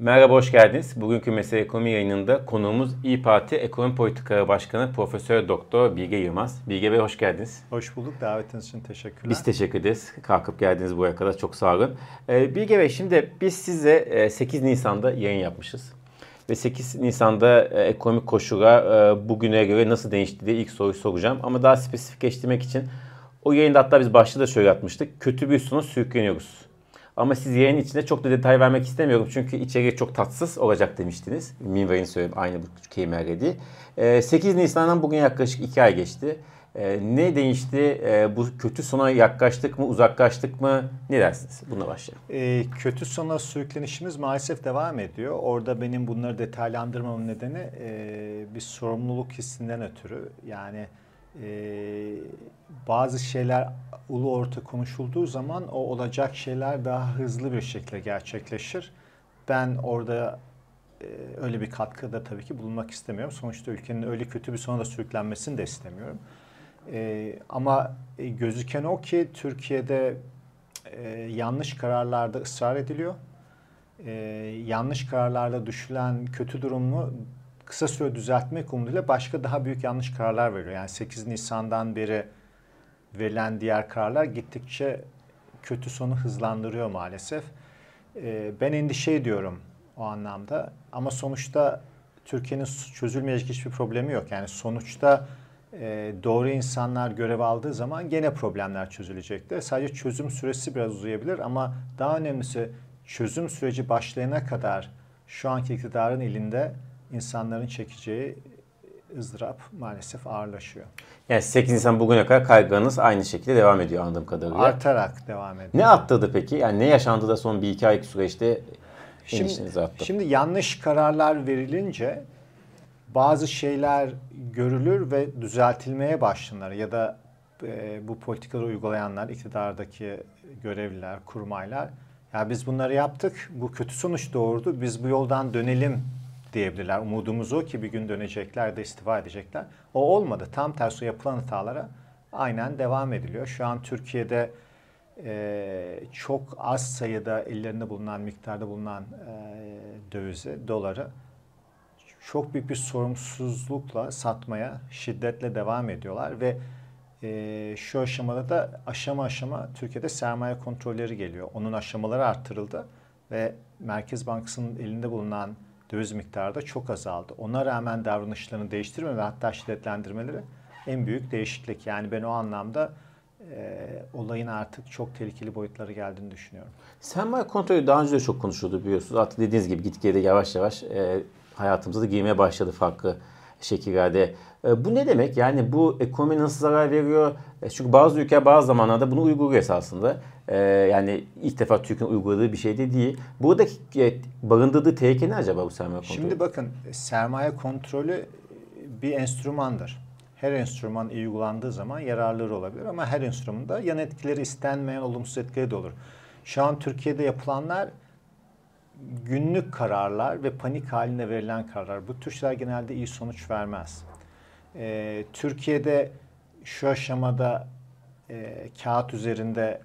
Merhaba, hoş geldiniz. Bugünkü Mesele Ekonomi yayınında konuğumuz İyi Parti Ekonomi Politikaları Başkanı Profesör Doktor Bilge Yılmaz. Bilge Bey hoş geldiniz. Hoş bulduk. Davetiniz için teşekkürler. Biz teşekkür ederiz. Kalkıp geldiniz buraya kadar. Çok sağ olun. Ee, Bilge Bey şimdi biz size 8 Nisan'da yayın yapmışız. Ve 8 Nisan'da e, ekonomik koşullar e, bugüne göre nasıl değişti diye ilk soruyu soracağım. Ama daha spesifikleştirmek için o yayında hatta biz başta da şöyle yapmıştık. Kötü bir sonu sürükleniyoruz. Ama siz yayın içinde çok da detay vermek istemiyorum. Çünkü içeriği çok tatsız olacak demiştiniz. Minver'in söyleyeyim aynı bu kelimeler dediği. 8 Nisan'dan bugün yaklaşık 2 ay geçti. Ee, ne değişti? Ee, bu kötü sona yaklaştık mı, uzaklaştık mı? Ne dersiniz? Buna başlayalım. E, kötü sona sürüklenişimiz maalesef devam ediyor. Orada benim bunları detaylandırmamın nedeni e, bir sorumluluk hissinden ötürü. Yani e, bazı şeyler ulu orta konuşulduğu zaman o olacak şeyler daha hızlı bir şekilde gerçekleşir. Ben orada e, öyle bir katkıda tabii ki bulunmak istemiyorum. Sonuçta ülkenin öyle kötü bir sona da sürüklenmesini de istemiyorum. E, ama e, gözüken o ki Türkiye'de e, yanlış kararlarda ısrar ediliyor. E, yanlış kararlarda düşülen kötü durumu kısa süre düzeltmek umuduyla başka daha büyük yanlış kararlar veriyor. Yani 8 Nisan'dan beri verilen diğer kararlar gittikçe kötü sonu hızlandırıyor maalesef. E, ben endişe ediyorum o anlamda. Ama sonuçta Türkiye'nin çözülmeyecek hiçbir problemi yok. Yani sonuçta e, doğru insanlar görev aldığı zaman gene problemler çözülecektir. Sadece çözüm süresi biraz uzayabilir ama daha önemlisi çözüm süreci başlayana kadar şu anki iktidarın elinde insanların çekeceği ızdırap maalesef ağırlaşıyor. Yani 8 Nisan bugüne kadar kaygınız aynı şekilde devam ediyor anladığım kadarıyla. Artarak devam ediyor. Ne attırdı peki? Yani ne yaşandı da son bir iki aylık süreçte şimdi, arttı? Şimdi yanlış kararlar verilince bazı şeyler görülür ve düzeltilmeye başlanır ya da e, bu politikaları uygulayanlar, iktidardaki görevliler, kurmaylar ya biz bunları yaptık, bu kötü sonuç doğurdu, biz bu yoldan dönelim diyebilirler. Umudumuz o ki bir gün dönecekler de istifa edecekler. O olmadı. Tam tersi yapılan hatalara aynen devam ediliyor. Şu an Türkiye'de e, çok az sayıda ellerinde bulunan, miktarda bulunan e, dövizi, doları çok büyük bir sorumsuzlukla satmaya şiddetle devam ediyorlar ve e, şu aşamada da aşama aşama Türkiye'de sermaye kontrolleri geliyor. Onun aşamaları arttırıldı ve Merkez Bankası'nın elinde bulunan döviz miktarı da çok azaldı. Ona rağmen davranışlarını değiştirme ve hatta şiddetlendirmeleri en büyük değişiklik. Yani ben o anlamda e, olayın artık çok tehlikeli boyutları geldiğini düşünüyorum. Sermaye kontrolü daha önce de çok konuşuldu biliyorsunuz. Artık dediğiniz gibi gitgide yavaş yavaş e, hayatımıza da girmeye başladı farklı şekillerde. E, bu ne demek? Yani bu ekonomi nasıl zarar veriyor? E, çünkü bazı ülkeler bazı zamanlarda bunu uyguluyor esasında. E, yani ilk defa Türkiye'nin uyguladığı bir şey de değil. Buradaki e, barındırdığı tehlike ne acaba bu sermaye kontrolü? Şimdi bakın sermaye kontrolü bir enstrümandır. Her enstrüman iyi uygulandığı zaman yararları olabilir ama her enstrümanda yan etkileri istenmeyen olumsuz etkileri de olur. Şu an Türkiye'de yapılanlar günlük kararlar ve panik halinde verilen kararlar. Bu tür şeyler genelde iyi sonuç vermez. Ee, Türkiye'de şu aşamada e, kağıt üzerinde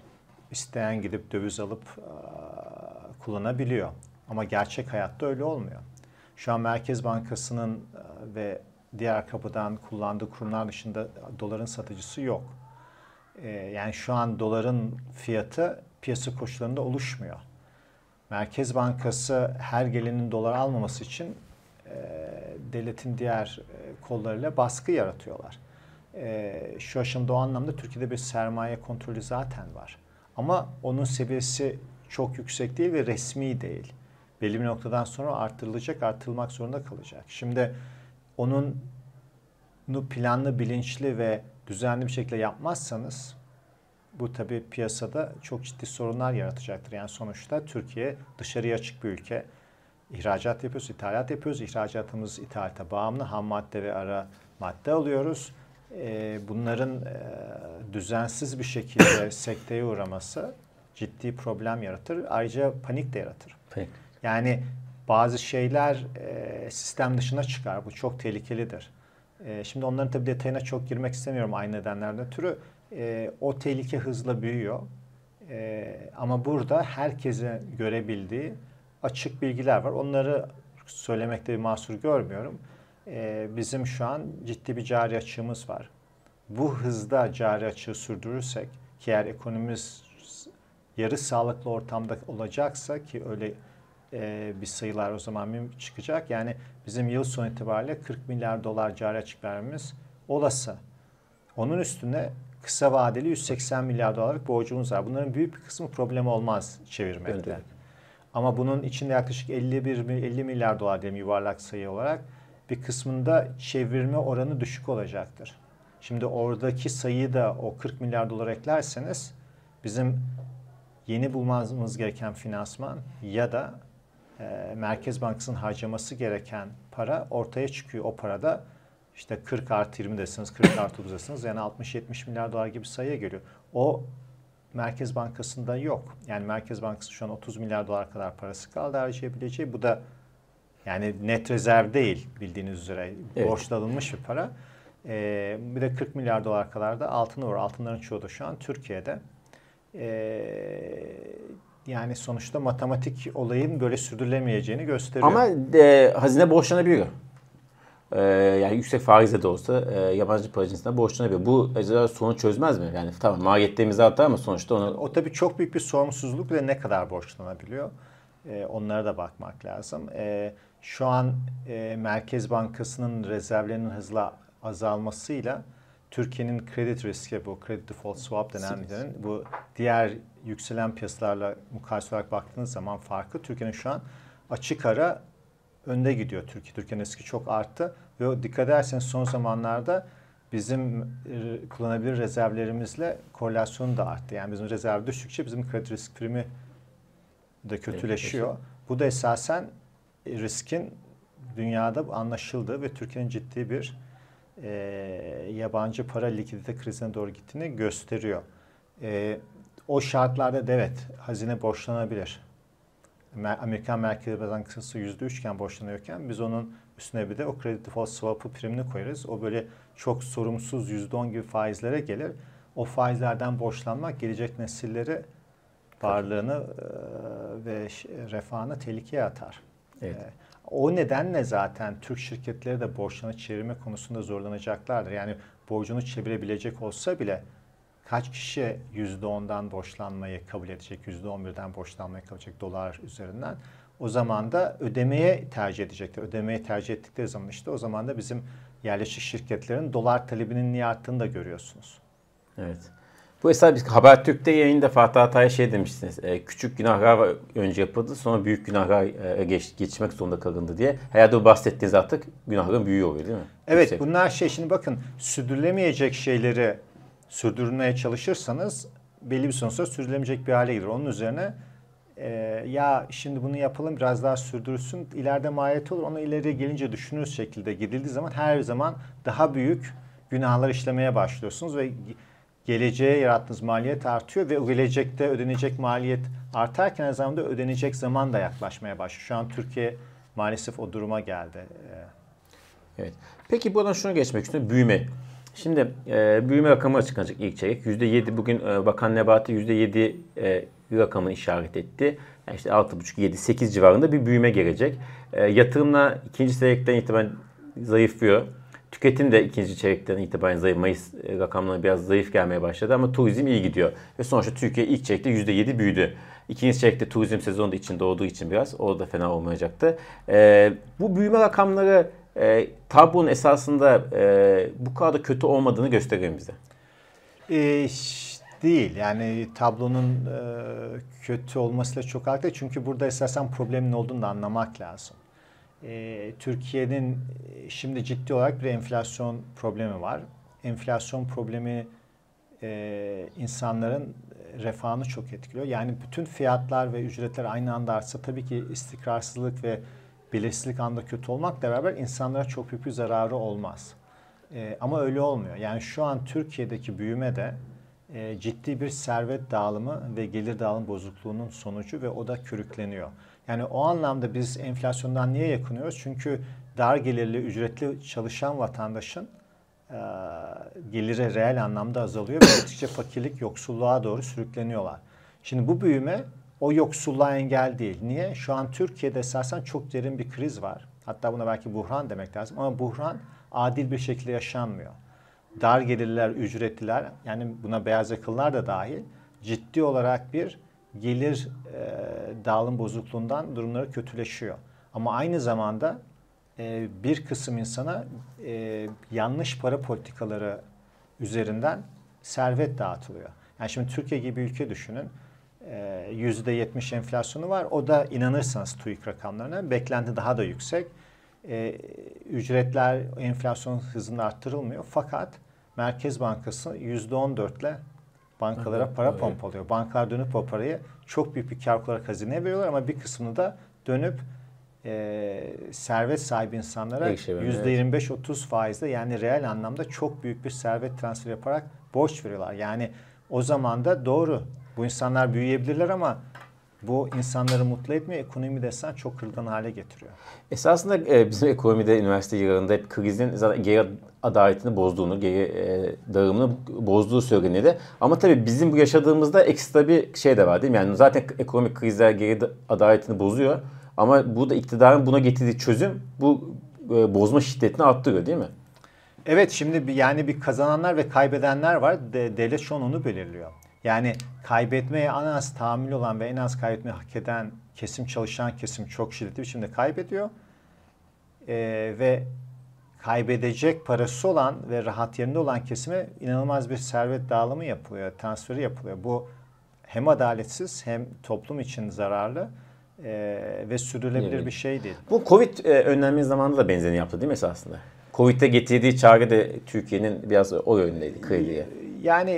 isteyen gidip döviz alıp e, kullanabiliyor. Ama gerçek hayatta öyle olmuyor. Şu an Merkez Bankası'nın e, ve diğer kapıdan kullandığı kurumlar dışında doların satıcısı yok. E, yani şu an doların fiyatı piyasa koşullarında oluşmuyor. Merkez Bankası her gelenin dolar almaması için e, devletin diğer e, kollarıyla baskı yaratıyorlar. E, şu aşamada o anlamda Türkiye'de bir sermaye kontrolü zaten var. Ama onun seviyesi çok yüksek değil ve resmi değil. Belli bir noktadan sonra arttırılacak, artırılmak zorunda kalacak. Şimdi onun planlı, bilinçli ve düzenli bir şekilde yapmazsanız bu tabi piyasada çok ciddi sorunlar yaratacaktır. Yani sonuçta Türkiye dışarıya açık bir ülke. İhracat yapıyoruz, ithalat yapıyoruz. İhracatımız ithalata bağımlı. Ham madde ve ara madde alıyoruz. Ee, bunların e, düzensiz bir şekilde sekteye uğraması ciddi problem yaratır. Ayrıca panik de yaratır. Panik. Yani bazı şeyler e, sistem dışına çıkar. Bu çok tehlikelidir. E, şimdi onların tabii detayına çok girmek istemiyorum aynı nedenlerden türü e, o tehlike hızla büyüyor. E, ama burada herkese görebildiği açık bilgiler var. Onları söylemekte bir mahsur görmüyorum. Ee, bizim şu an ciddi bir cari açığımız var. Bu hızda cari açığı sürdürürsek ki eğer ekonomimiz yarı sağlıklı ortamda olacaksa ki öyle e, bir sayılar o zaman çıkacak. Yani bizim yıl sonu itibariyle 40 milyar dolar cari açık vermemiz olası. Onun üstüne kısa vadeli 180 milyar dolarlık borcumuz var. Bunların büyük bir kısmı problem olmaz çevirmekte. Ama bunun içinde yaklaşık 51 50 milyar dolar diyelim yuvarlak sayı olarak bir kısmında çevirme oranı düşük olacaktır. Şimdi oradaki sayıyı da o 40 milyar dolar eklerseniz bizim yeni bulmamız gereken finansman ya da e, Merkez Bankası'nın harcaması gereken para ortaya çıkıyor. O parada işte 40 artı 20 desiniz, 40 artı 30 desiniz yani 60-70 milyar dolar gibi sayıya geliyor. O Merkez Bankası'nda yok. Yani Merkez Bankası şu an 30 milyar dolar kadar parası kaldı harcayabileceği. Bu da yani net rezerv değil bildiğiniz üzere. Evet. Borçla alınmış bir para. Ee, bir de 40 milyar dolar kadar da altını var. Altınların çoğu da şu an Türkiye'de. Ee, yani sonuçta matematik olayın böyle sürdürülemeyeceğini gösteriyor. Ama e, hazine borçlanabiliyor. E, yani yüksek faizle de olsa e, yabancı para cinsinden borçlanabiliyor. Bu acaba sorunu çözmez mi? Yani tamam maliyetlerimizi artar ama sonuçta onu... O tabii çok büyük bir sorumsuzluk ve ne kadar borçlanabiliyor? E, onlara da bakmak lazım. E, şu an e, Merkez Bankası'nın rezervlerinin hızla azalmasıyla Türkiye'nin kredi riski bu kredi default swap denen bu diğer yükselen piyasalarla mukayese olarak baktığınız zaman farkı Türkiye'nin şu an açık ara önde gidiyor Türkiye. Türkiye'nin riski çok arttı ve dikkat ederseniz son zamanlarda bizim e, kullanabilir rezervlerimizle korelasyonu da arttı. Yani bizim rezerv düştükçe bizim kredi risk primi de kötüleşiyor. Bu da esasen riskin dünyada anlaşıldığı ve Türkiye'nin ciddi bir e, yabancı para likidite krizine doğru gittiğini gösteriyor. E, o şartlarda da evet hazine borçlanabilir. Amerikan Merkez Bankası %3 iken borçlanıyorken biz onun üstüne bir de o kredi default swap'ı primini koyarız. O böyle çok sorumsuz %10 gibi faizlere gelir. O faizlerden borçlanmak gelecek nesilleri varlığını e, ve refahını tehlikeye atar. Evet. E, o nedenle zaten Türk şirketleri de borçlarını çevirme konusunda zorlanacaklardır. Yani borcunu çevirebilecek olsa bile kaç kişi %10'dan borçlanmayı kabul edecek, %11'den borçlanmayı kabul edecek dolar üzerinden. O zaman da ödemeye tercih edecekler. Ödemeye tercih ettikleri zaman işte o zaman da bizim yerleşik şirketlerin dolar talebinin niye arttığını da görüyorsunuz. Evet. Bu esas biz Habertürk'te yayında Fatih Atay'a şey demiştiniz. E, küçük günahlar önce yapıldı sonra büyük günahlar e, geç, geçmek zorunda kalındı diye. Herhalde bu bahsettiğiniz artık günahların büyüğü oluyor değil mi? Evet Yüksek. bunlar şey şimdi bakın sürdürülemeyecek şeyleri sürdürmeye çalışırsanız belli bir sonuçta sürdürülemeyecek bir hale gelir. Onun üzerine e, ya şimdi bunu yapalım biraz daha sürdürsün ileride maliyet olur onu ileriye gelince düşünür şekilde gidildiği zaman her zaman daha büyük günahlar işlemeye başlıyorsunuz ve geleceğe yarattığınız maliyet artıyor ve gelecekte ödenecek maliyet artarken aynı zamanda ödenecek zaman da yaklaşmaya başlıyor. Şu an Türkiye maalesef o duruma geldi. Evet. Peki buradan şunu geçmek istiyorum. Büyüme. Şimdi e, büyüme rakamı açıklanacak ilk çeyrek. %7 bugün e, Bakan Nebati %7 e, rakamını işaret etti. Yani işte 6,5, 7, 8 civarında bir büyüme gelecek. E, yatırımla ikinci çeyrekten itibaren zayıflıyor. Tüketim de ikinci çeyrekten itibaren zayıf, Mayıs e, rakamları biraz zayıf gelmeye başladı ama turizm iyi gidiyor. Ve sonuçta Türkiye ilk çeyrekte %7 büyüdü. İkinci çeyrekte turizm sezonu da içinde olduğu için biraz o da fena olmayacaktı. E, bu büyüme rakamları e, tablonun esasında e, bu kadar da kötü olmadığını gösteriyor bize. E, değil. Yani tablonun e, kötü olmasıyla çok alakalı. Çünkü burada esasen problemin olduğunu da anlamak lazım. E, Türkiye'nin e, şimdi ciddi olarak bir enflasyon problemi var. Enflasyon problemi e, insanların refahını çok etkiliyor. Yani bütün fiyatlar ve ücretler aynı anda artsa tabii ki istikrarsızlık ve belirsizlik anda kötü olmakla beraber insanlara çok büyük bir zararı olmaz. E, ama öyle olmuyor. Yani şu an Türkiye'deki büyüme de e, ciddi bir servet dağılımı ve gelir dağılım bozukluğunun sonucu ve o da körükleniyor. Yani o anlamda biz enflasyondan niye yakınıyoruz? Çünkü dar gelirli, ücretli çalışan vatandaşın e, geliri reel anlamda azalıyor ve gittikçe fakirlik, yoksulluğa doğru sürükleniyorlar. Şimdi bu büyüme o yoksulluğa engel değil. Niye? Şu an Türkiye'de esasen çok derin bir kriz var. Hatta buna belki buhran demek lazım ama buhran adil bir şekilde yaşanmıyor. Dar gelirler, ücretliler yani buna beyaz yakalılar da dahil ciddi olarak bir gelir e, dağılım bozukluğundan durumları kötüleşiyor. Ama aynı zamanda e, bir kısım insana e, yanlış para politikaları üzerinden servet dağıtılıyor. Yani şimdi Türkiye gibi bir ülke düşünün. %70 enflasyonu var. O da inanırsanız TÜİK rakamlarına beklenti daha da yüksek. ücretler enflasyon hızında arttırılmıyor. Fakat Merkez Bankası %14 ile bankalara para evet. pompalıyor. Bankalar dönüp o parayı çok büyük bir kar olarak hazineye veriyorlar ama bir kısmını da dönüp e, servet sahibi insanlara %25-30 evet. faizle yani reel anlamda çok büyük bir servet transferi yaparak borç veriyorlar. Yani o zaman da doğru bu insanlar büyüyebilirler ama bu insanları mutlu etmiyor. Ekonomi desen çok kırılgan hale getiriyor. Esasında e, bizim ekonomide üniversite yıllarında hep krizin zaten geri adaletini bozduğunu, geri e, dağılımını bozduğu söylenirdi. Ama tabii bizim bu yaşadığımızda ekstra bir şey de var değil mi? Yani zaten ekonomik krizler geri adaletini bozuyor. Ama bu da iktidarın buna getirdiği çözüm bu e, bozma şiddetini arttırıyor değil mi? Evet şimdi bir, yani bir kazananlar ve kaybedenler var. De, devlet şu an onu belirliyor. Yani kaybetmeye en az tahammül olan ve en az kaybetmeyi hak eden kesim çalışan kesim çok şiddetli biçimde kaybediyor. Ee, ve kaybedecek parası olan ve rahat yerinde olan kesime inanılmaz bir servet dağılımı yapılıyor, transferi yapılıyor. Bu hem adaletsiz hem toplum için zararlı e, ve sürdürülebilir evet. bir şey değil. Bu Covid e, önlenme zamanında da benzerini yaptı değil mi esasında? Covid'de getirdiği çağrı da Türkiye'nin biraz o yönündeydi krediye. Yani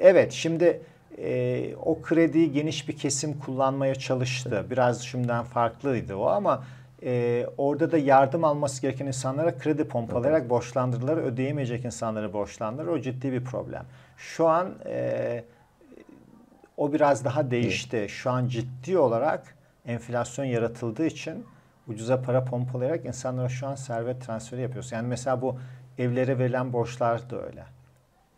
evet şimdi e, o krediyi geniş bir kesim kullanmaya çalıştı. Biraz şimdiden farklıydı o ama e, orada da yardım alması gereken insanlara kredi pompalayarak borçlandırdılar. Ödeyemeyecek insanları borçlandırır. O ciddi bir problem. Şu an e, o biraz daha değişti. Şu an ciddi olarak enflasyon yaratıldığı için ucuza para pompalayarak insanlara şu an servet transferi yapıyoruz. Yani mesela bu evlere verilen borçlar da öyle.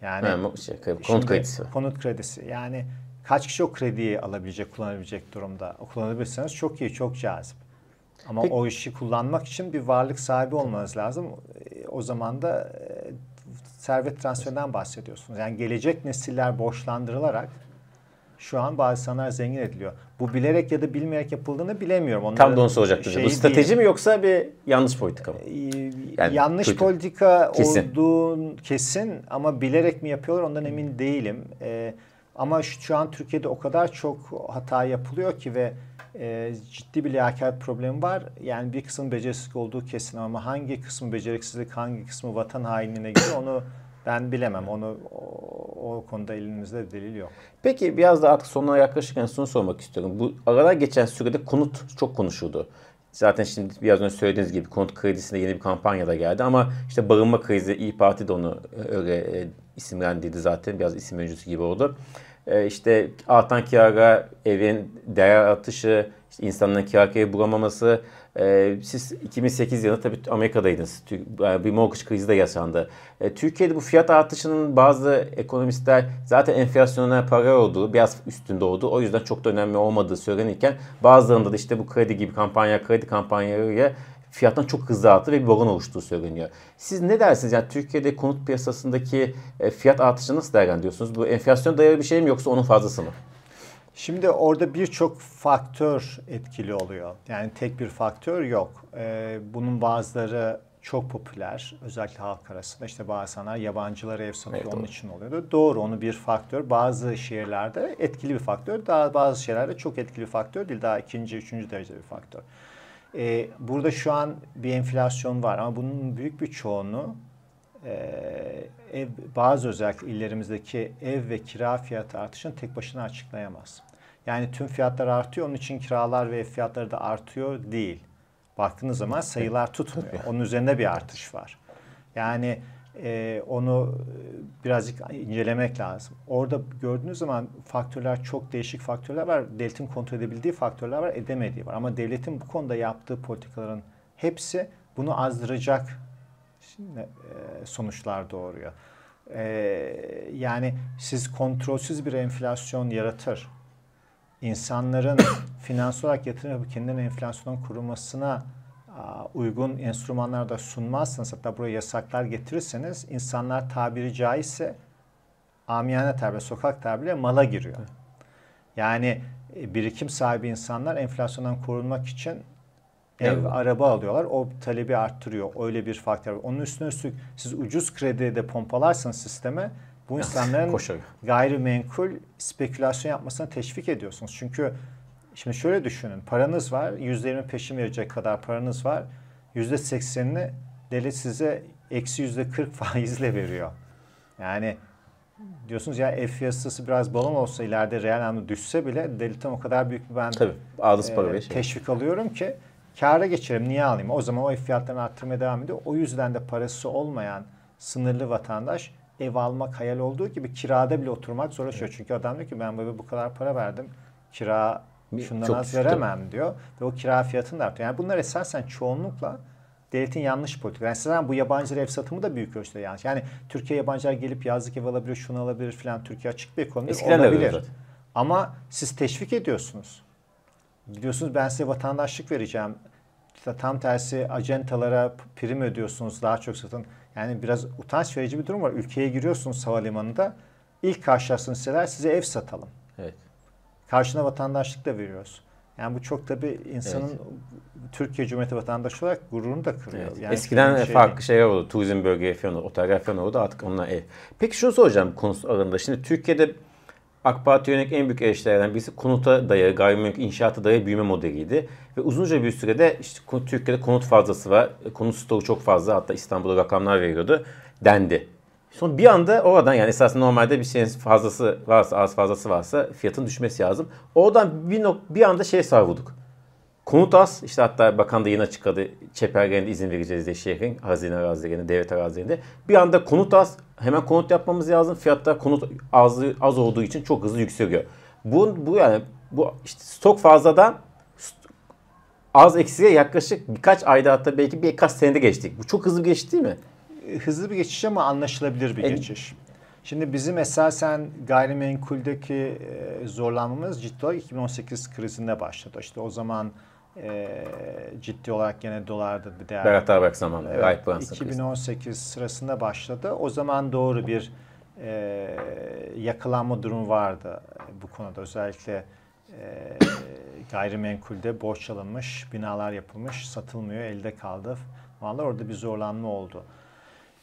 Yani ha, şey, konut kredisi. Konut kredisi. Yani kaç kişi o krediyi alabilecek, kullanabilecek durumda? O kullanabilirseniz çok iyi, çok cazip. Ama Peki. o işi kullanmak için bir varlık sahibi olmanız lazım. E, o zaman da e, servet transferinden bahsediyorsunuz. Yani gelecek nesiller borçlandırılarak şu an bazı insanlar zengin ediliyor. Bu bilerek ya da bilmeyerek yapıldığını bilemiyorum. Onların Tam da onu soracaktım. Bu strateji değil. mi yoksa bir yanlış politika mı? Ee, yani yanlış kötü. politika kesin. olduğun kesin ama bilerek mi yapıyorlar ondan emin değilim. Ee, ama şu, şu an Türkiye'de o kadar çok hata yapılıyor ki ve e, ciddi bir liyakat problemi var. Yani bir kısmın beceriksizlik olduğu kesin ama hangi kısmı beceriksizlik, hangi kısmı vatan hainliğine gidiyor onu ben bilemem. Onu o, o konuda elimizde delil yok. Peki biraz da artık sonuna yaklaşırken şunu sormak istiyorum. Bu arada geçen sürede konut çok konuşuldu. Zaten şimdi biraz önce söylediğiniz gibi konut kredisinde yeni bir kampanya da geldi ama işte barınma krizi İyi Parti de onu öyle e, isimlendirdi zaten. Biraz isim öncüsü gibi oldu. E, işte artan kira, evin değer artışı, işte insanların kira bulamaması, ee, siz 2008 yılında tabii Amerika'daydınız. Bir mortgage krizi de yaşandı. Ee, Türkiye'de bu fiyat artışının bazı ekonomistler zaten enflasyona para olduğu, biraz üstünde olduğu, o yüzden çok da önemli olmadığı söylenirken bazılarında da işte bu kredi gibi kampanya, kredi kampanyalarıyla fiyattan çok hızlı arttı ve bir balon oluştuğu söyleniyor. Siz ne dersiniz? Yani Türkiye'de konut piyasasındaki e, fiyat artışını nasıl değerlendiriyorsunuz? Bu enflasyon dayalı bir şey mi yoksa onun fazlası mı? Şimdi orada birçok faktör etkili oluyor. Yani tek bir faktör yok. Ee, bunun bazıları çok popüler. Özellikle halk arasında. İşte bazenler yabancılara ev satıyor evet, onun doğru. için oluyordu. Doğru onu bir faktör. Bazı şehirlerde etkili bir faktör. Daha bazı şehirlerde çok etkili bir faktör değil. Daha ikinci, üçüncü derece bir faktör. Ee, burada şu an bir enflasyon var ama bunun büyük bir çoğunluğu e, ev, bazı özellikle illerimizdeki ev ve kira fiyatı artışını tek başına açıklayamaz. Yani tüm fiyatlar artıyor. Onun için kiralar ve ev fiyatları da artıyor değil. Baktığınız zaman sayılar tutmuyor. Onun üzerinde bir artış var. Yani e, onu e, birazcık incelemek lazım. Orada gördüğünüz zaman faktörler çok değişik faktörler var. Devletin kontrol edebildiği faktörler var, edemediği var. Ama devletin bu konuda yaptığı politikaların hepsi bunu azdıracak e, sonuçlar doğuruyor. E, yani siz kontrolsüz bir enflasyon yaratır insanların finansal olarak yatırım yapıp kendilerine enflasyondan korunmasına uygun enstrümanlar da sunmazsanız hatta buraya yasaklar getirirseniz insanlar tabiri caizse amiyane tabiri, sokak tabiriyle mala giriyor. Yani e, birikim sahibi insanlar enflasyondan korunmak için ev, evet. araba alıyorlar. O talebi arttırıyor. Öyle bir faktör. Onun üstüne üstlük siz ucuz kredi de pompalarsanız sisteme bu insanların gayrimenkul spekülasyon yapmasına teşvik ediyorsunuz. Çünkü şimdi şöyle düşünün. Paranız var. %20 peşin verecek kadar paranız var. %80'ini devlet size eksi %40 faizle veriyor. Yani diyorsunuz ya ev fiyatı biraz balon olsa ileride reel anlamda düşse bile devletten o kadar büyük bir ben Tabii, e, şey. teşvik alıyorum ki kâra geçerim niye alayım? O zaman o ev fiyatlarını arttırmaya devam ediyor. O yüzden de parası olmayan sınırlı vatandaş ev almak hayal olduğu gibi kirada bile oturmak zorlaşıyor. Evet. Çünkü adam diyor ki ben bu kadar para verdim. Kira şundan Çok az veremem diyor. Ve o kira fiyatını da artıyor. Yani bunlar esasen çoğunlukla devletin yanlış politika. Yani zaten bu yabancı ev satımı da büyük ölçüde yanlış. Yani Türkiye yabancılar gelip yazlık ev alabilir, şunu alabilir filan. Türkiye açık bir ekonomi Eskiden olabilir. Ama siz teşvik ediyorsunuz. Biliyorsunuz ben size vatandaşlık vereceğim. İşte tam tersi acentalara prim ödüyorsunuz daha çok satın. Yani biraz utanç verici bir durum var. Ülkeye giriyorsunuz havalimanında. İlk karşılaştığınız şeyler size ev satalım. Evet. Karşına vatandaşlık da veriyoruz. Yani bu çok tabii insanın evet. Türkiye Cumhuriyeti vatandaşı olarak gururunu da kırıyor. Evet. Yani Eskiden şey farklı şeyler oldu. Turizm bölgeye falan oldu, oteller falan oldu. Artık onlar ev. Peki şunu soracağım konusu arasında. Şimdi Türkiye'de AK Parti yönelik en büyük eleştirilerden birisi konuta dayalı, gayrimenkul inşaata dayalı büyüme modeliydi. Ve uzunca bir sürede işte Türkiye'de konut fazlası var. Konut stoğu çok fazla. Hatta İstanbul'da rakamlar veriyordu. Dendi. Sonra bir anda oradan yani esasında normalde bir şeyin fazlası varsa, az fazlası varsa fiyatın düşmesi lazım. Oradan bir, nok- bir anda şey savruduk. Konut az. işte hatta bakan da yine açıkladı. Çepergen'de izin vereceğiz diye şehrin hazine arazilerinde, devlet arazilerinde. Bir anda konut az. Hemen konut yapmamız lazım. Fiyatlar konut az, az olduğu için çok hızlı yükseliyor. Bu, bu yani bu işte stok fazladan az eksiye yaklaşık birkaç ayda hatta belki birkaç senede geçtik. Bu çok hızlı geçti değil mi? hızlı bir geçiş ama anlaşılabilir bir e, geçiş. Şimdi bizim esasen gayrimenkuldeki e, zorlanmamız ciddi olarak 2018 krizinde başladı. İşte o zaman e, ciddi olarak gene dolarda bir değer. Berat Arbak zamanı. Evet, 2018 krizi. sırasında başladı. O zaman doğru bir e, yakalanma durumu vardı bu konuda. Özellikle e, gayrimenkulde borç alınmış, binalar yapılmış, satılmıyor, elde kaldı. Vallahi orada bir zorlanma oldu.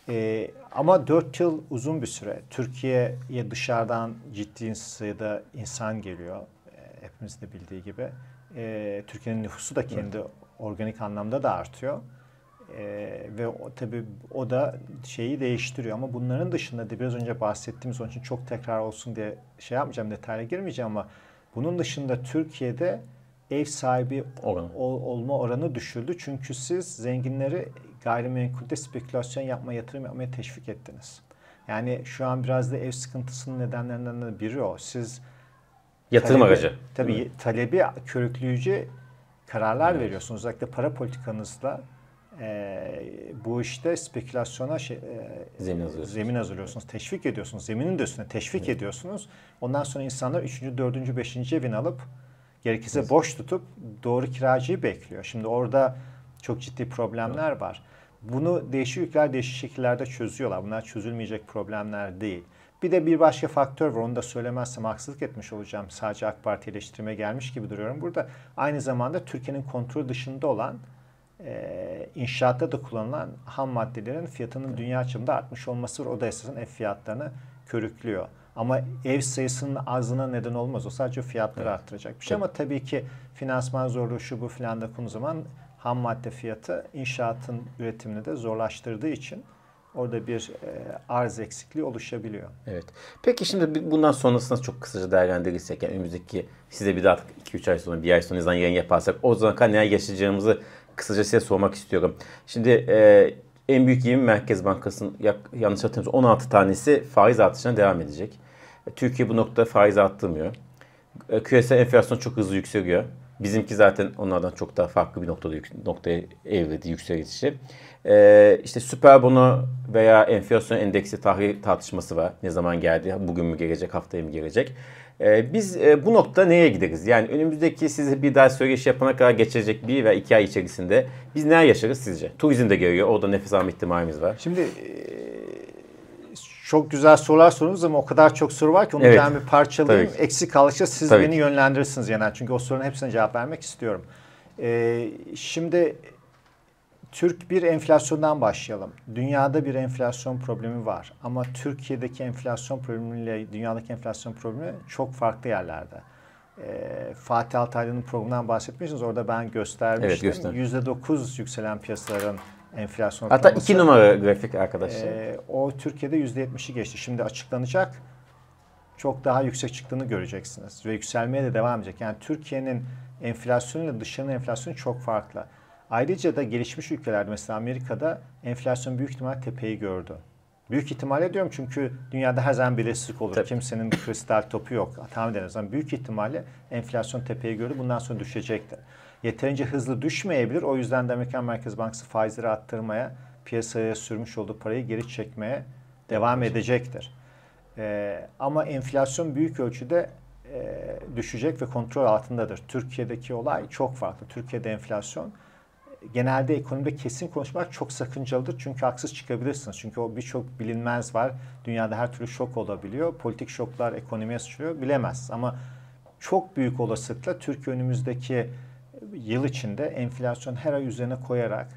E, ama 4 yıl uzun bir süre. Türkiye'ye dışarıdan ciddi sayıda insan geliyor. E, hepimiz de bildiği gibi. E, Türkiye'nin nüfusu da kendi evet. organik anlamda da artıyor. E, ve o, tabii o da şeyi değiştiriyor. Ama bunların dışında da biraz önce bahsettiğimiz onun için çok tekrar olsun diye şey yapmayacağım, detaylı girmeyeceğim ama bunun dışında Türkiye'de ev sahibi Oran. ol, olma oranı düşürdü. Çünkü siz zenginleri gayrimenkulde spekülasyon yapma, yatırım yapmaya teşvik ettiniz. Yani şu an biraz da ev sıkıntısının nedenlerinden de biri o. Siz yatırım talebi, aracı. Tabii talebi körükleyici kararlar evet. veriyorsunuz. Özellikle para politikanızla e, bu işte spekülasyona şey, e, zemin, hazırlıyorsunuz. zemin hazırlıyorsunuz. Teşvik ediyorsunuz. Zeminin de üstüne teşvik evet. ediyorsunuz. Ondan sonra insanlar 3. 4. 5. evini alıp gerekirse evet. boş tutup doğru kiracıyı bekliyor. Şimdi orada çok ciddi problemler evet. var. Bunu değişik ülkeler değişik şekillerde çözüyorlar. Bunlar çözülmeyecek problemler değil. Bir de bir başka faktör var. Onu da söylemezsem haksızlık etmiş olacağım. Sadece AK Parti eleştirime gelmiş gibi duruyorum. Burada aynı zamanda Türkiye'nin kontrol dışında olan e, inşaatta da kullanılan ham maddelerin fiyatının dünya çapında artmış olması var. O da esasen ev fiyatlarını körüklüyor. Ama ev sayısının azına neden olmaz. O sadece fiyatları evet. arttıracak bir şey. Evet. Ama tabii ki finansman zorluğu şu bu filan da konu zaman ham madde fiyatı inşaatın üretimini de zorlaştırdığı için orada bir e, arz eksikliği oluşabiliyor. Evet. Peki şimdi bundan sonrasında çok kısaca değerlendirirsek yani önümüzdeki size bir daha 2-3 ay sonra bir ay sonra yayın yaparsak o zaman neler yaşayacağımızı kısaca size sormak istiyorum. Şimdi e, en büyük 20 Merkez Bankası'nın yanlış hatırlamıyorsam 16 tanesi faiz artışına devam edecek. E, Türkiye bu noktada faiz arttırmıyor. E, küresel enflasyon çok hızlı yükseliyor. Bizimki zaten onlardan çok daha farklı bir noktada noktaya evrildi yükselişi. Ee, işte süper bono veya enflasyon endeksi tahrir tartışması var. Ne zaman geldi? Bugün mü gelecek? Haftaya mı gelecek? E, biz e, bu nokta neye gideriz? Yani önümüzdeki size bir daha söyleşi yapana kadar geçecek bir ve iki ay içerisinde biz neler yaşarız sizce? Turizm de geliyor. Orada nefes alma ihtimalimiz var. Şimdi e, çok güzel sorular sorunuz ama o kadar çok soru var ki onu Evet. ben bir parçalayayım. Tabii. Eksik kalırsa siz Tabii beni yönlendirirsiniz genel. Çünkü o sorunun hepsine cevap vermek istiyorum. E, şimdi Türk bir enflasyondan başlayalım. Dünyada bir enflasyon problemi var. Ama Türkiye'deki enflasyon problemiyle dünyadaki enflasyon problemi çok farklı yerlerde. Ee, Fatih Altaylı'nın programından bahsetmişsiniz. Orada ben göstermiştim. göster. %9 yükselen piyasaların enflasyon Hatta ortalaması. iki numara grafik arkadaşlar. Ee, o Türkiye'de %70'i geçti. Şimdi açıklanacak. Çok daha yüksek çıktığını göreceksiniz. Ve yükselmeye de devam edecek. Yani Türkiye'nin enflasyonuyla dışarının enflasyonu çok farklı. Ayrıca da gelişmiş ülkelerde mesela Amerika'da enflasyon büyük ihtimal tepeyi gördü. Büyük ihtimalle diyorum çünkü dünyada her zaman belirsizlik olur. Tabii. Kimsenin kristal topu yok. Tahmin ederiz ama büyük ihtimalle enflasyon tepeyi gördü. Bundan sonra düşecektir. Yeterince hızlı düşmeyebilir. O yüzden de Amerikan Merkez Bankası faizleri arttırmaya, piyasaya sürmüş olduğu parayı geri çekmeye devam edecektir. Ee, ama enflasyon büyük ölçüde e, düşecek ve kontrol altındadır. Türkiye'deki olay çok farklı. Türkiye'de enflasyon genelde ekonomide kesin konuşmak çok sakıncalıdır. Çünkü haksız çıkabilirsiniz. Çünkü o birçok bilinmez var. Dünyada her türlü şok olabiliyor. Politik şoklar ekonomiye sıçrıyor. Bilemezsiniz. Ama çok büyük olasılıkla Türkiye önümüzdeki yıl içinde enflasyon her ay üzerine koyarak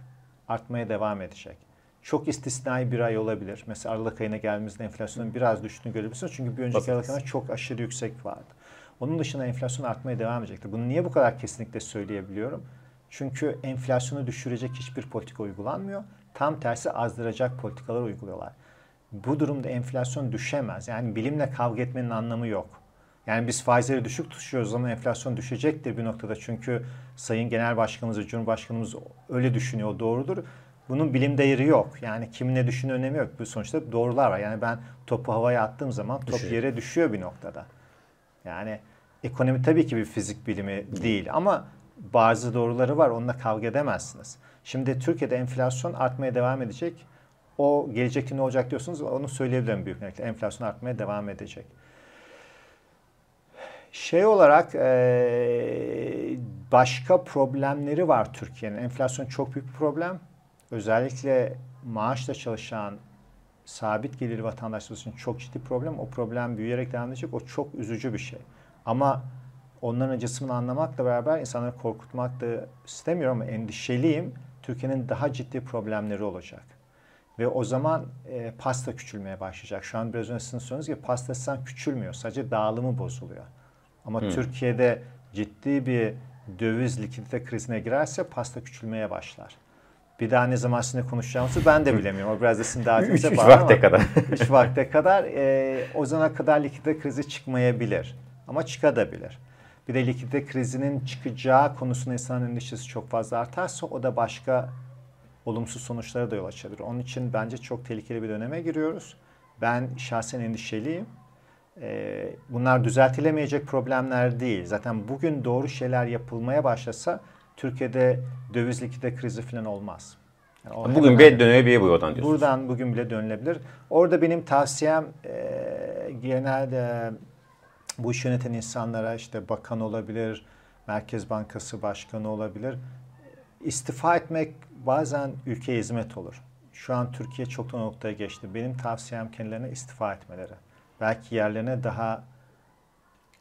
artmaya devam edecek. Çok istisnai bir ay olabilir. Mesela Aralık ayına geldiğimizde enflasyonun biraz düştüğünü görebilirsiniz. Çünkü bir önceki. Aralık ayında çok aşırı yüksek vardı. Onun dışında enflasyon artmaya devam edecektir. Bunu niye bu kadar kesinlikle söyleyebiliyorum? Çünkü enflasyonu düşürecek hiçbir politika uygulanmıyor. Tam tersi azdıracak politikalar uyguluyorlar. Bu durumda enflasyon düşemez. Yani bilimle kavga etmenin anlamı yok. Yani biz faizleri düşük tutuyoruz ama enflasyon düşecektir bir noktada. Çünkü Sayın Genel Başkanımız Cumhurbaşkanımız öyle düşünüyor, doğrudur. Bunun bilim değeri yok. Yani kimin ne düşündüğü önemi yok. Bu sonuçta doğrular var. Yani ben topu havaya attığım zaman top Düşecek. yere düşüyor bir noktada. Yani ekonomi tabii ki bir fizik bilimi değil ama bazı doğruları var. Onunla kavga edemezsiniz. Şimdi Türkiye'de enflasyon artmaya devam edecek. O gelecekte ne olacak diyorsunuz onu söyleyebilirim büyük netlikle. Enflasyon artmaya devam edecek. Şey olarak eee, başka problemleri var Türkiye'nin. Enflasyon çok büyük bir problem. Özellikle maaşla çalışan sabit gelirli vatandaşlar için çok ciddi problem. O problem büyüyerek devam edecek. O çok üzücü bir şey. Ama onların acısını anlamakla beraber insanları korkutmak da istemiyorum ama endişeliyim. Türkiye'nin daha ciddi problemleri olacak. Ve o zaman e, pasta küçülmeye başlayacak. Şu an biraz önce sizin sorunuz gibi pasta küçülmüyor. Sadece dağılımı bozuluyor. Ama Türkiye'de ciddi bir döviz likidite krizine girerse pasta küçülmeye başlar. Bir daha ne zaman sizinle konuşacağımızı ben de bilemiyorum. O biraz da sizin Üç, davetinize üç bağlı vakte ama- kadar. 3 vakte kadar e, o zamana kadar likidite krizi çıkmayabilir. Ama çıkabilir. Bir de likidite krizinin çıkacağı konusunda insanın endişesi çok fazla artarsa o da başka olumsuz sonuçlara da yol açabilir. Onun için bence çok tehlikeli bir döneme giriyoruz. Ben şahsen endişeliyim. E, bunlar düzeltilemeyecek problemler değil. Zaten bugün doğru şeyler yapılmaya başlasa Türkiye'de döviz likidite krizi falan olmaz. Yani Bugün bir dönemeyebilir buradan diyorsunuz. Buradan bugün bile dönülebilir. Orada benim tavsiyem e, genelde bu iş yöneten insanlara işte bakan olabilir, Merkez Bankası Başkanı olabilir. İstifa etmek bazen ülkeye hizmet olur. Şu an Türkiye çoktan o noktaya geçti. Benim tavsiyem kendilerine istifa etmeleri. Belki yerlerine daha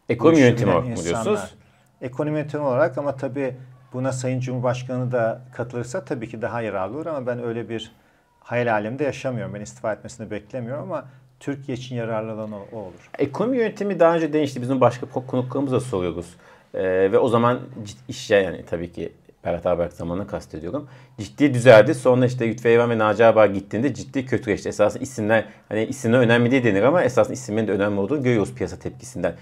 Ekonomi yönetimi olarak mı diyorsunuz? Ekonomi yönetimi olarak ama tabii buna Sayın Cumhurbaşkanı da katılırsa tabii ki daha yararlı olur ama ben öyle bir hayal alemde yaşamıyorum. Ben istifa etmesini beklemiyorum ama Türkiye için yararlı olan o, o olur. Ekonomi yönetimi daha önce değişti. Bizim başka konuklarımıza da soruyoruz. Ee, ve o zaman işe yani tabii ki Berat Albayrak zamanını kastediyorum. Ciddi düzeldi. Sonra işte Lütfü Eyvan ve Naci Ağabey gittiğinde ciddi kötüleşti. Esasında isimler hani isimler önemli değil denir ama esasında isimlerin de önemli olduğunu görüyoruz piyasa tepkisinden.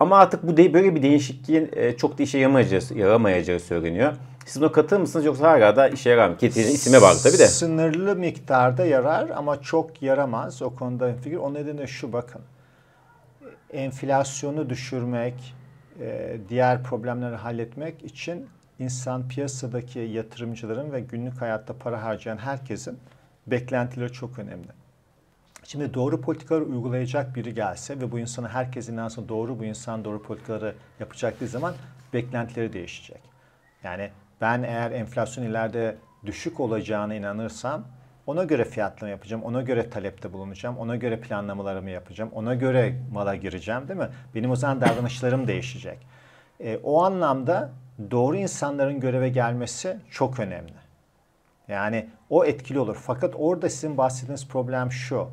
Ama artık bu de, böyle bir değişikliğin e, çok da işe yaramayacağı, yaramayacağı söyleniyor. Siz buna katılır mısınız yoksa hala da işe yarar mı? Getirdiğiniz isime bağlı tabii de. Sınırlı miktarda yarar ama çok yaramaz. O konuda fikir. O nedenle şu bakın. Enflasyonu düşürmek, e, diğer problemleri halletmek için insan piyasadaki yatırımcıların ve günlük hayatta para harcayan herkesin beklentileri çok önemli. Şimdi doğru politikalar uygulayacak biri gelse ve bu insana herkes inansın doğru bu insan doğru politikaları yapacak bir zaman beklentileri değişecek. Yani ben eğer enflasyon ileride düşük olacağına inanırsam ona göre fiyatlama yapacağım, ona göre talepte bulunacağım, ona göre planlamalarımı yapacağım, ona göre mala gireceğim değil mi? Benim o zaman davranışlarım değişecek. E, o anlamda doğru insanların göreve gelmesi çok önemli. Yani o etkili olur. Fakat orada sizin bahsettiğiniz problem şu.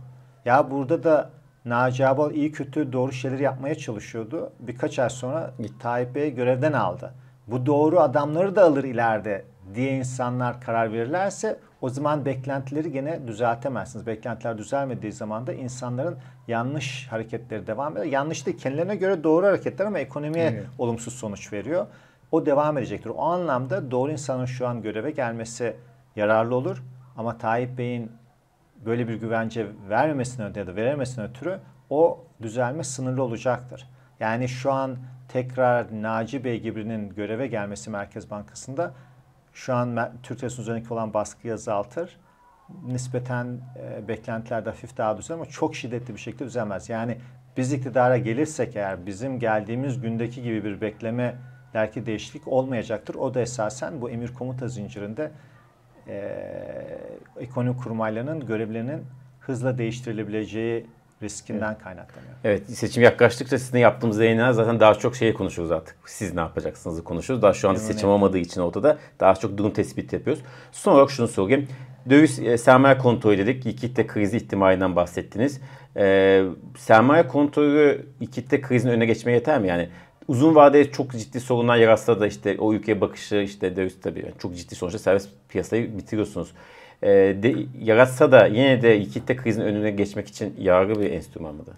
Ya burada da Naci Abal iyi kötü doğru şeyleri yapmaya çalışıyordu. Birkaç ay sonra Tayyip Bey görevden aldı. Bu doğru adamları da alır ileride diye insanlar karar verirlerse o zaman beklentileri gene düzeltemezsiniz. Beklentiler düzelmediği zaman da insanların yanlış hareketleri devam eder. Yanlış değil kendilerine göre doğru hareketler ama ekonomiye evet. olumsuz sonuç veriyor. O devam edecektir. O anlamda doğru insanın şu an göreve gelmesi yararlı olur. Ama Tayyip Bey'in böyle bir güvence vermemesine ya da verememesine ötürü o düzelme sınırlı olacaktır. Yani şu an tekrar Naci Bey gibinin göreve gelmesi Merkez Bankası'nda şu an Türk lirası üzerindeki olan baskıyı azaltır. Nispeten e, beklentiler de hafif daha düzelir ama çok şiddetli bir şekilde düzelmez. Yani biz iktidara gelirsek eğer bizim geldiğimiz gündeki gibi bir bekleme belki değişiklik olmayacaktır. O da esasen bu emir komuta zincirinde e, ekonomi kurmaylarının görevlerinin hızla değiştirilebileceği riskinden evet. kaynaklanıyor. Evet seçim yaklaştıkça sizin yaptığımız yayınlar zaten daha çok şeyi konuşuyoruz artık. Siz ne yapacaksınızı konuşuyoruz. Daha şu anda seçim evet. olmadığı için ortada daha çok durum tespiti yapıyoruz. Son olarak şunu sorayım. Döviz e, sermaye kontrolü dedik. İkitte krizi ihtimalinden bahsettiniz. E, sermaye kontrolü ikitte krizin önüne geçmeye yeter mi? Yani uzun vadede çok ciddi sorunlar yaratsa da işte o ülkeye bakışı işte döviz tabii yani çok ciddi sonuçta serbest piyasayı bitiriyorsunuz. E, de, yaratsa da yine de ikitte krizin önüne geçmek için yararlı bir enstrüman mıdır?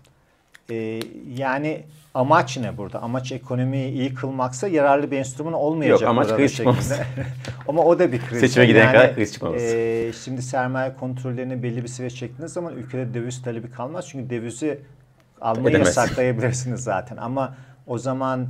Ee, yani amaç ne burada? Amaç ekonomiyi iyi kılmaksa yararlı bir enstrüman olmayacak. Yok amaç kriz çıkmaması. Ama o da bir kriz. Seçime gidene yani, kadar kriz çıkmaması. E, şimdi sermaye kontrollerini belli bir seviye çektiğiniz zaman ülkede döviz talebi kalmaz. Çünkü dövizi almayı Edemez. yasaklayabilirsiniz zaten. Ama o zaman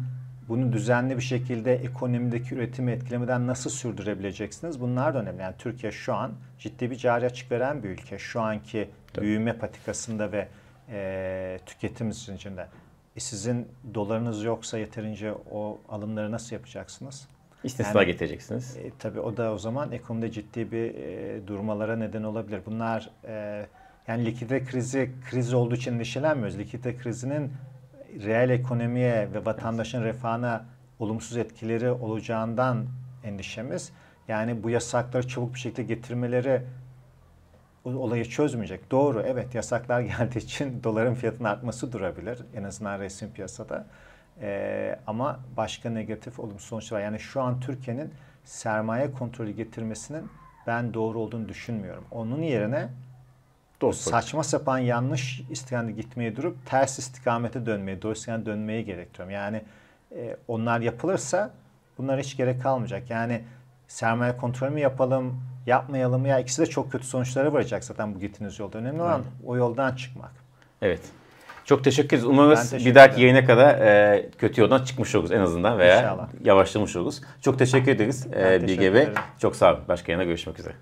bunu düzenli bir şekilde ekonomideki üretimi etkilemeden nasıl sürdürebileceksiniz? Bunlar da önemli. Yani Türkiye şu an ciddi bir cari açık veren bir ülke. Şu anki Tabii. büyüme patikasında ve e, tüketim zincirinde. E sizin dolarınız yoksa yeterince o alımları nasıl yapacaksınız? İstisna yani, getireceksiniz. E, tabii o da o zaman ekonomide ciddi bir e, durmalara neden olabilir. Bunlar e, yani likidite krizi kriz olduğu için endişelenmiyoruz. Likidite krizinin reel ekonomiye ve vatandaşın refahına olumsuz etkileri olacağından endişemiz. Yani bu yasakları çabuk bir şekilde getirmeleri olayı çözmeyecek. Doğru evet yasaklar geldiği için doların fiyatının artması durabilir. En azından resmi piyasada. Ee, ama başka negatif olumsuz sonuçlar. Yani şu an Türkiye'nin sermaye kontrolü getirmesinin ben doğru olduğunu düşünmüyorum. Onun yerine Dost saçma sapan yanlış istikamete gitmeye durup ters istikamete dönmeye, doğru istikamete dönmeye gerektiriyorum. Yani e, onlar yapılırsa bunlar hiç gerek kalmayacak. Yani sermaye kontrolü mü yapalım, yapmayalım ya ikisi de çok kötü sonuçlara varacak zaten bu gittiğiniz yolda. Önemli olan evet. o yoldan çıkmak. Evet. Çok teşekkür ederiz. Umarız bir dahaki yayına kadar e, kötü yoldan çıkmış oluruz en azından veya İnşallah. yavaşlamış oluruz. Çok teşekkür ederiz e, Bilge Bey. Çok sağ olun. Başka yayına görüşmek üzere.